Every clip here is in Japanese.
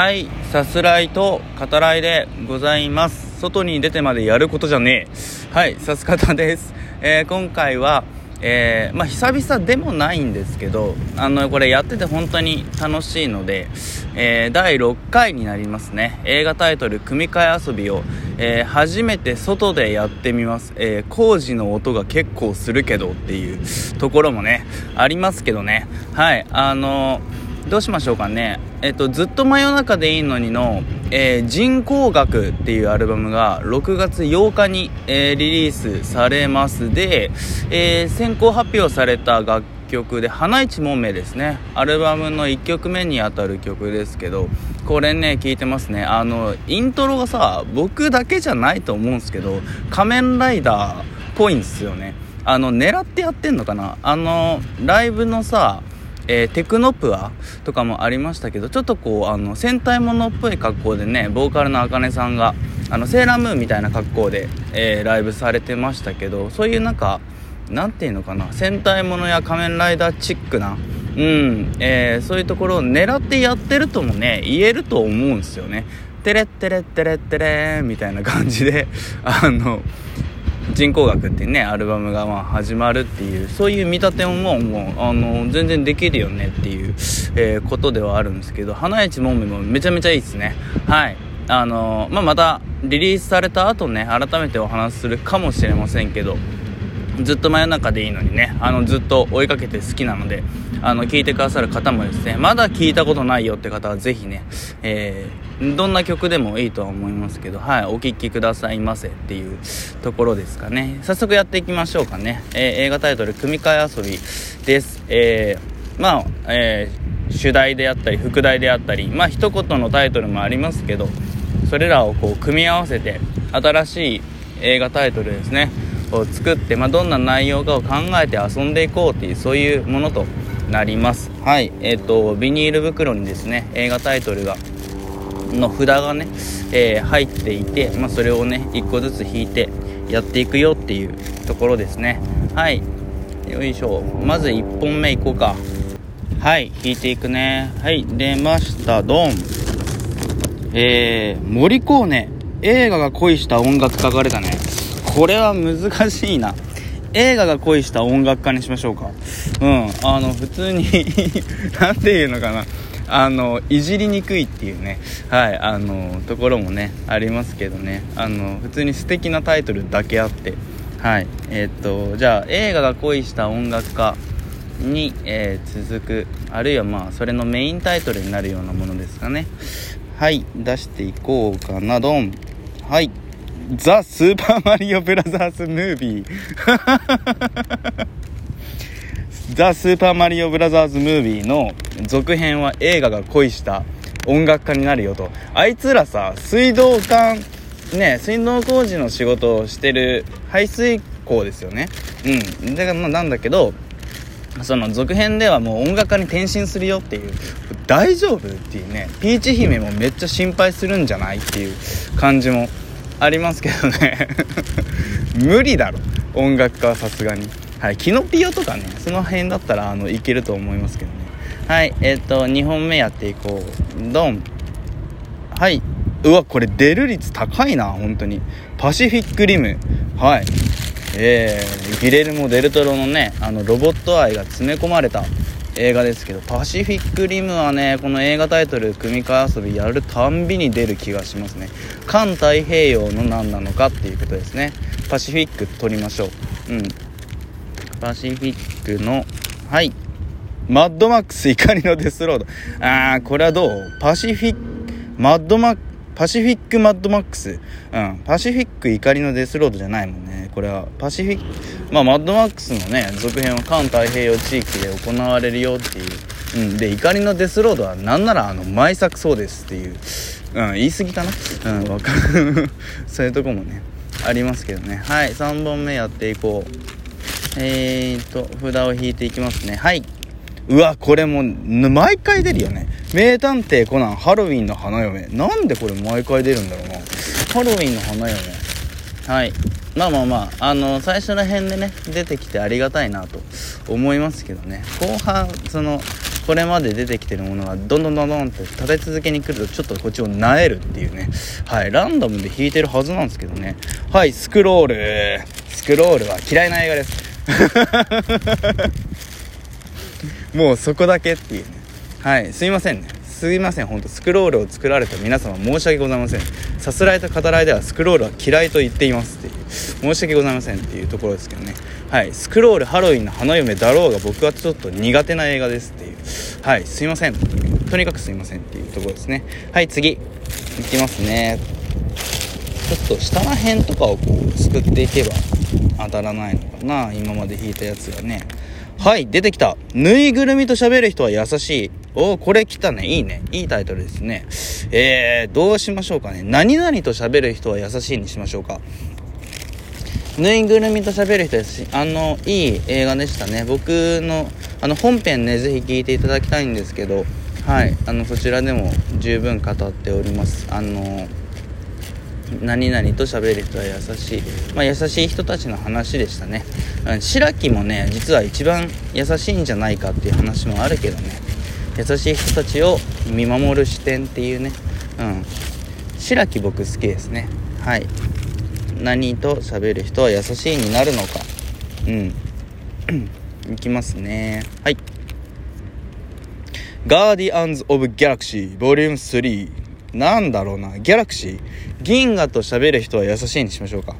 はい、さすらいと語らいでございます。外に出てまでやることじゃねえ。はい、さす方です。えー今回は、えーまあ、久々でもないんですけど、あの、これやってて本当に楽しいので、えー第6回になりますね。映画タイトル、組み替え遊びを、え初めて外でやってみます。え工事の音が結構するけどっていうところもね、ありますけどね。はい、あのどうしましょうかね。えっと、ずっと真夜中でいいのにの、えー人工学っていうアルバムが6月8日に、えーリリースされますで、えー先行発表された楽曲で、花一門名ですね。アルバムの1曲目にあたる曲ですけど、これね、聞いてますね。あの、イントロがさ、僕だけじゃないと思うんですけど、仮面ライダーっぽいんですよね。あの、狙ってやってんのかなあの、ライブのさ、えーテクノプアとかもありましたけどちょっとこうあの戦隊ものっぽい格好でねボーカルのあかねさんがあのセーラームーンみたいな格好で、えーライブされてましたけどそういうなんかなんていうのかな戦隊ものや仮面ライダーチックなうん、えーそういうところを狙ってやってるともね言えると思うんですよね。テレッテレッテレッテレーみたいな感じであの人工学っていうねアルバムがまあ始まるっていうそういう見立てももうあの全然できるよねっていう、えーことではあるんですけど花市もめもめちゃめちゃいいですね。はい。あのまあ、またリリースされた後ね改めてお話しするかもしれませんけどずっと真夜中でいいのにねあのずっと追いかけて好きなのであの聞いてくださる方もですねまだ聞いたことないよって方はぜひね、えーどんな曲でもいいとは思いますけどはいお聴きくださいませっていうところですかね。早速やっていきましょうかね、えー映画タイトル「組み替え遊び」です。えーまあ、えー主題であったり副題であったりまあ一言のタイトルもありますけどそれらをこう組み合わせて新しい映画タイトルですねを作って、まあ、どんな内容かを考えて遊んでいこうっていうそういうものとなります。はいえっ、とビニール袋にですね映画タイトルがの札がね、えー入っていて、まあ、それをね1個ずつ引いてやっていくよっていうところですね。はい。よいしょ。まず1本目いこうか。はい。引いていくね。はい。出ました。ドン。えー、森コーネ。映画が恋した音楽家が出たね。これは難しいな。映画が恋した音楽家にしましょうか。うん。あの普通に なんていうのかな。あのいじりにくいっていうね。はいあのところもねありますけどね。あの普通に素敵なタイトルだけあって。はいえーっとじゃあ映画が恋した音楽家に、えー続くあるいはまあそれのメインタイトルになるようなものですかね。はい出していこうかなドン。はいザ・スーパーマリオブラザーズ・ムービー。ザ・スーパーマリオブラザーズ・ムービーの続編は映画が恋した音楽家になるよと。あいつらさ水道管ね水道工事の仕事をしてる排水溝ですよね。うん。だからなんだけどその続編ではもう音楽家に転身するよっていう。大丈夫っていうね。ピーチ姫もめっちゃ心配するんじゃないっていう感じもありますけどね。無理だろ。音楽家はさすがに。はいキノピオとかねその辺だったらあのいけると思いますけどね。はいえっ、と2本目やっていこう。ドン。はい。うわこれ出る率高いな本当に。パシフィックリム。はい。えー、ギレルモ・デルトロのねあのロボット愛が詰め込まれた映画ですけどパシフィックリムはねこの映画タイトル組み替え遊びやるたんびに出る気がしますね。環太平洋の何なのかっていうことですね。パシフィック取りましょう。うん。パシフィックのはい。マッドマックス怒りのデスロード。あーこれはどう？パシフィックマッドマックパシフィックマッドマックス。うん。パシフィック怒りのデスロードじゃないもんね。これはパシフィックまあマッドマックスのね続編は環太平洋地域で行われるよっていう。うん。で怒りのデスロードはなんならあの前作そうですっていう。うん。言い過ぎかな。うん。わかる そういうとこもねありますけどね。はい。3本目やっていこう。えーと札を引いていきますね。はい。うわこれも毎回出るよね。名探偵コナンハロウィンの花嫁。なんでこれ毎回出るんだろうな。ハロウィンの花嫁。はい。まあまあまああの最初の辺でね出てきてありがたいなと思いますけどね。後半そのこれまで出てきてるものがどんどんどんどんって立て続けに来るとちょっとこっちをなえるっていうね。はい。ランダムで弾いてるはずなんですけどね。はいスクロール。スクロールは嫌いな映画です。もうそこだけっていうね。はいすいませんね。すいません。本当スクロールを作られた皆様申し訳ございません。さすらいと語らいではスクロールは嫌いと言っていますっていう。申し訳ございませんっていうところですけどね。はいスクロールハロウィンの花嫁だろうが僕はちょっと苦手な映画ですっていう。はいすいません。とにかくすいませんっていうところですね。はい次。いきますね。ちょっと下の辺とかをこうすくっていけば。当たらないのかな？今まで引いたやつがねはい出てきたぬいぐるみと喋る人は優しいおこれ来たね。いいね。いいタイトルですね。えー、どうしましょうかね。何々と喋る人は優しいにしましょうか。ぬいぐるみと喋る人ですし、あの、いい映画でしたね。僕の、あの、本編ね、ぜひ聞いていただきたいんですけど、はい、あの、そちらでも十分語っております。あの、何々と喋る人は優しい、まあ、優しい人たちの話でしたね。うん白木もね実は一番優しいんじゃないかっていう話もあるけどね。優しい人たちを見守る視点っていうね。うん。白木僕好きですね。はい。何と喋る人は優しいになるのか。うん。いきますね。はい。ガーディアンズ・オブ・ギャラクシーボリューム3なんだろうなギャラクシー銀河と喋る人は優しいにしましょうか。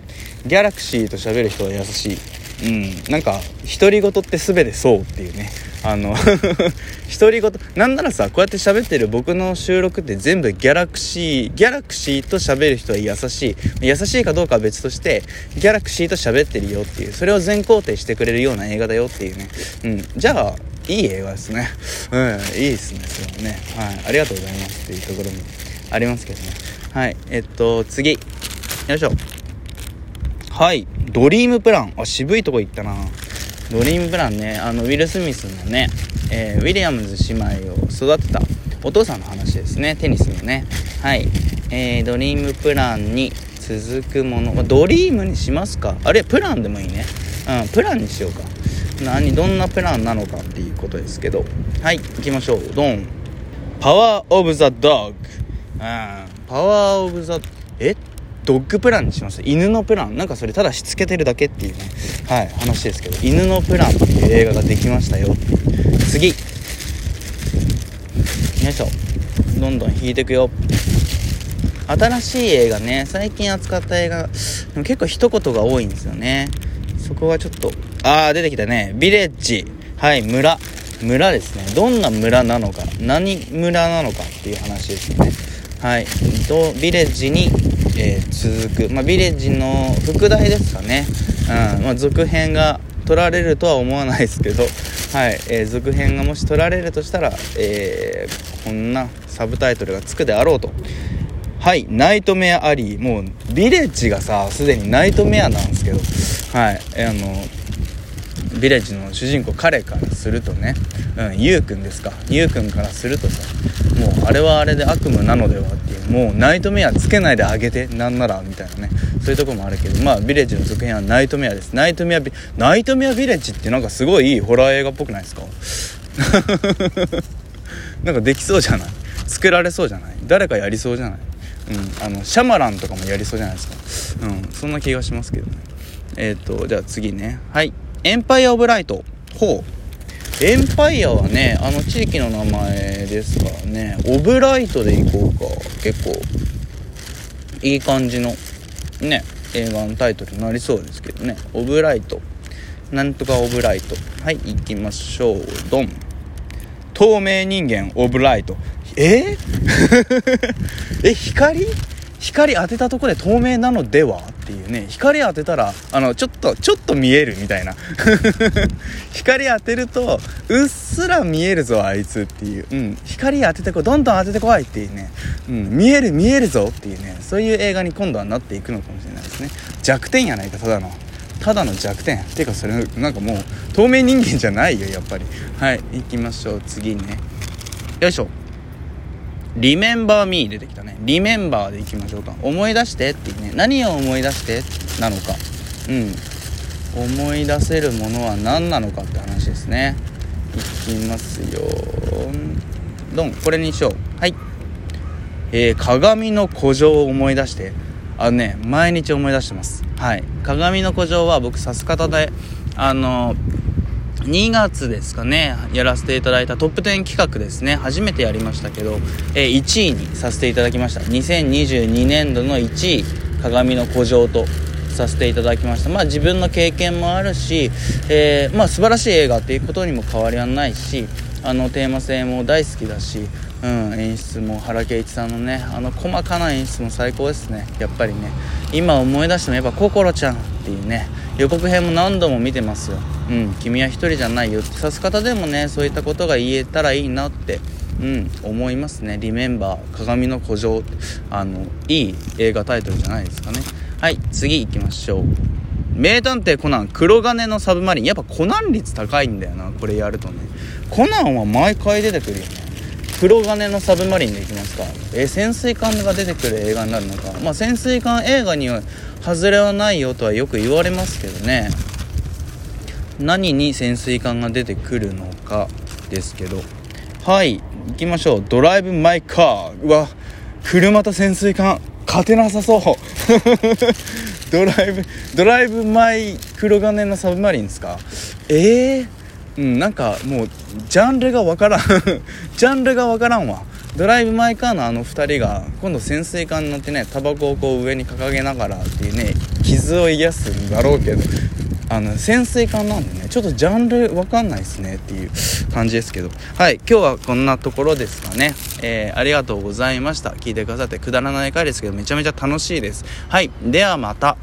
ギャラクシーと喋る人は優しい。うんなんか独り言って全てそうっていうね。あの 独り言なんならさこうやって喋ってる僕の収録って全部ギャラクシーギャラクシーと喋る人は優しい。優しいかどうかは別としてギャラクシーと喋ってるよっていうそれを全肯定してくれるような映画だよっていうね。うんじゃあいい映画ですね。うんいいですねそれはね。はいありがとうございますっていうところもありますけどね。はい。えっと次。よいしょ。はい。ドリームプラン。あ渋いとこ行ったな。ドリームプランね。あのウィル・スミスのね、えー、ウィリアムズ姉妹を育てた。お父さんの話ですね。テニスのね。はい、えー、ドリームプランに続くもの。ドリームにしますか。あれプランでもいいね。うんプランにしようか。何どんなプランなのかっていうことですけど。はい。行きましょう。ドン。パワーオブザドッグパワーオブザえ？ドッグプランにします犬のプラン。なんかそれただしつけてるだけっていうね。はい話ですけど。犬のプランっていう映画ができましたよ。次。よいしょ。どんどん引いていくよ。新しい映画ね。最近扱った映画。でも結構一言が多いんですよね。そこはちょっと。ああ出てきたね。ビレッジ。はい村。村ですね。どんな村なのか。何村なのかっていう話ですよね。はい。とビレッジにえー、続く、まあ、ビレッジの副題ですかね、うん。まあ、続編が取られるとは思わないですけど、はい。えー、続編がもし取られるとしたら、えー、こんなサブタイトルがつくであろうと。はい。ナイトメアアリー。もうビレッジがさすでにナイトメアなんですけど。はい、あのビレッジの主人公彼からするとね、うん、ゆうくんですか。ゆうくんからするとさもうあれはあれで悪夢なのではっていうもうナイトメアつけないであげてなんならみたいなね。そういうとこもあるけどまあビレッジの続編はナイトメアです。ナイトメアビナイトメアビレッジってなんかすごいいいホラー映画っぽくないですか？なんかできそうじゃない？作られそうじゃない？誰かやりそうじゃない？うんあのシャマランとかもやりそうじゃないですか？うんそんな気がしますけどね。えっ、ー、とじゃあ次ね。はい。エンパイア・オブ・ライト。ほう。エンパイアはねあの地域の名前ですからね。オブライトでいこうか。結構いい感じのね映画のタイトルになりそうですけどね。オブライト。なんとかオブライト。はい行きましょう。ドン。透明人間オブライト。え？え光？光当てたとこで透明なのでは？っていうね。光当てたらあのちょっとちょっと見えるみたいな。光当てるとうっすら見えるぞあいつっていう、うん、光当ててこどんどん当ててこいっていうね、うん、見える見えるぞっていうね。そういう映画に今度はなっていくのかもしれないですね。弱点やないかただの。ただの弱点。ていうかそれなんかもう透明人間じゃないよやっぱり。はい。行きましょう。次ね。よいしょ。リメンバーミー出てきたね。リメンバーでいきましょうか。思い出してっていうね。何を思い出してなのか。うん。思い出せるものは何なのかって話ですね。いきますよ。ドン。これにしよう。はい。えー、鏡の古城を思い出して。あのね毎日思い出してます。はい。鏡の古城は僕さす方であの2月ですかねやらせていただいたトップ10企画ですね。初めてやりましたけど、えー、1位にさせていただきました。2022年度の1位鏡の古城とさせていただきました。まあ自分の経験もあるし、えー、まあ素晴らしい映画っていうことにも変わりはないしあのテーマ性も大好きだし、うん、演出も原敬一さんのねあの細かな演出も最高ですね。やっぱりね。今思い出してもやっぱ「心ちゃん」っていうね予告編も何度も見てますよ。うん君は一人じゃないよって。指す方でもねそういったことが言えたらいいなって。うん思いますね「リメンバー鏡の古城」あのいい映画タイトルじゃないですかね。はい次行きましょう。名探偵コナン黒金のサブマリン。やっぱコナン率高いんだよなこれやるとね。コナンは毎回出てくるよね。黒金のサブマリンでいきますか。え潜水艦が出てくる映画になるのか。まあ潜水艦映画には外れはないよとはよく言われますけどね。何に潜水艦が出てくるのかですけど。はい行きましょう。ドライブ・マイ・カー。うわ車と潜水艦勝てなさそう。ドライブドライブ・マイ・黒金のサブマリンですか？ええーうん、なんかもうジャンルがわからん。ジャンルがわからんわ。ドライブ・マイ・カーのあの2人が今度潜水艦に乗ってねタバコをこう上に掲げながらっていうね傷を癒すんだろうけどあの潜水艦なんでねちょっとジャンルわかんないですねっていう感じですけど。はい今日はこんなところですかね。えー、ありがとうございました。聞いてくださってくだらない回ですけどめちゃめちゃ楽しいです。はいではまた。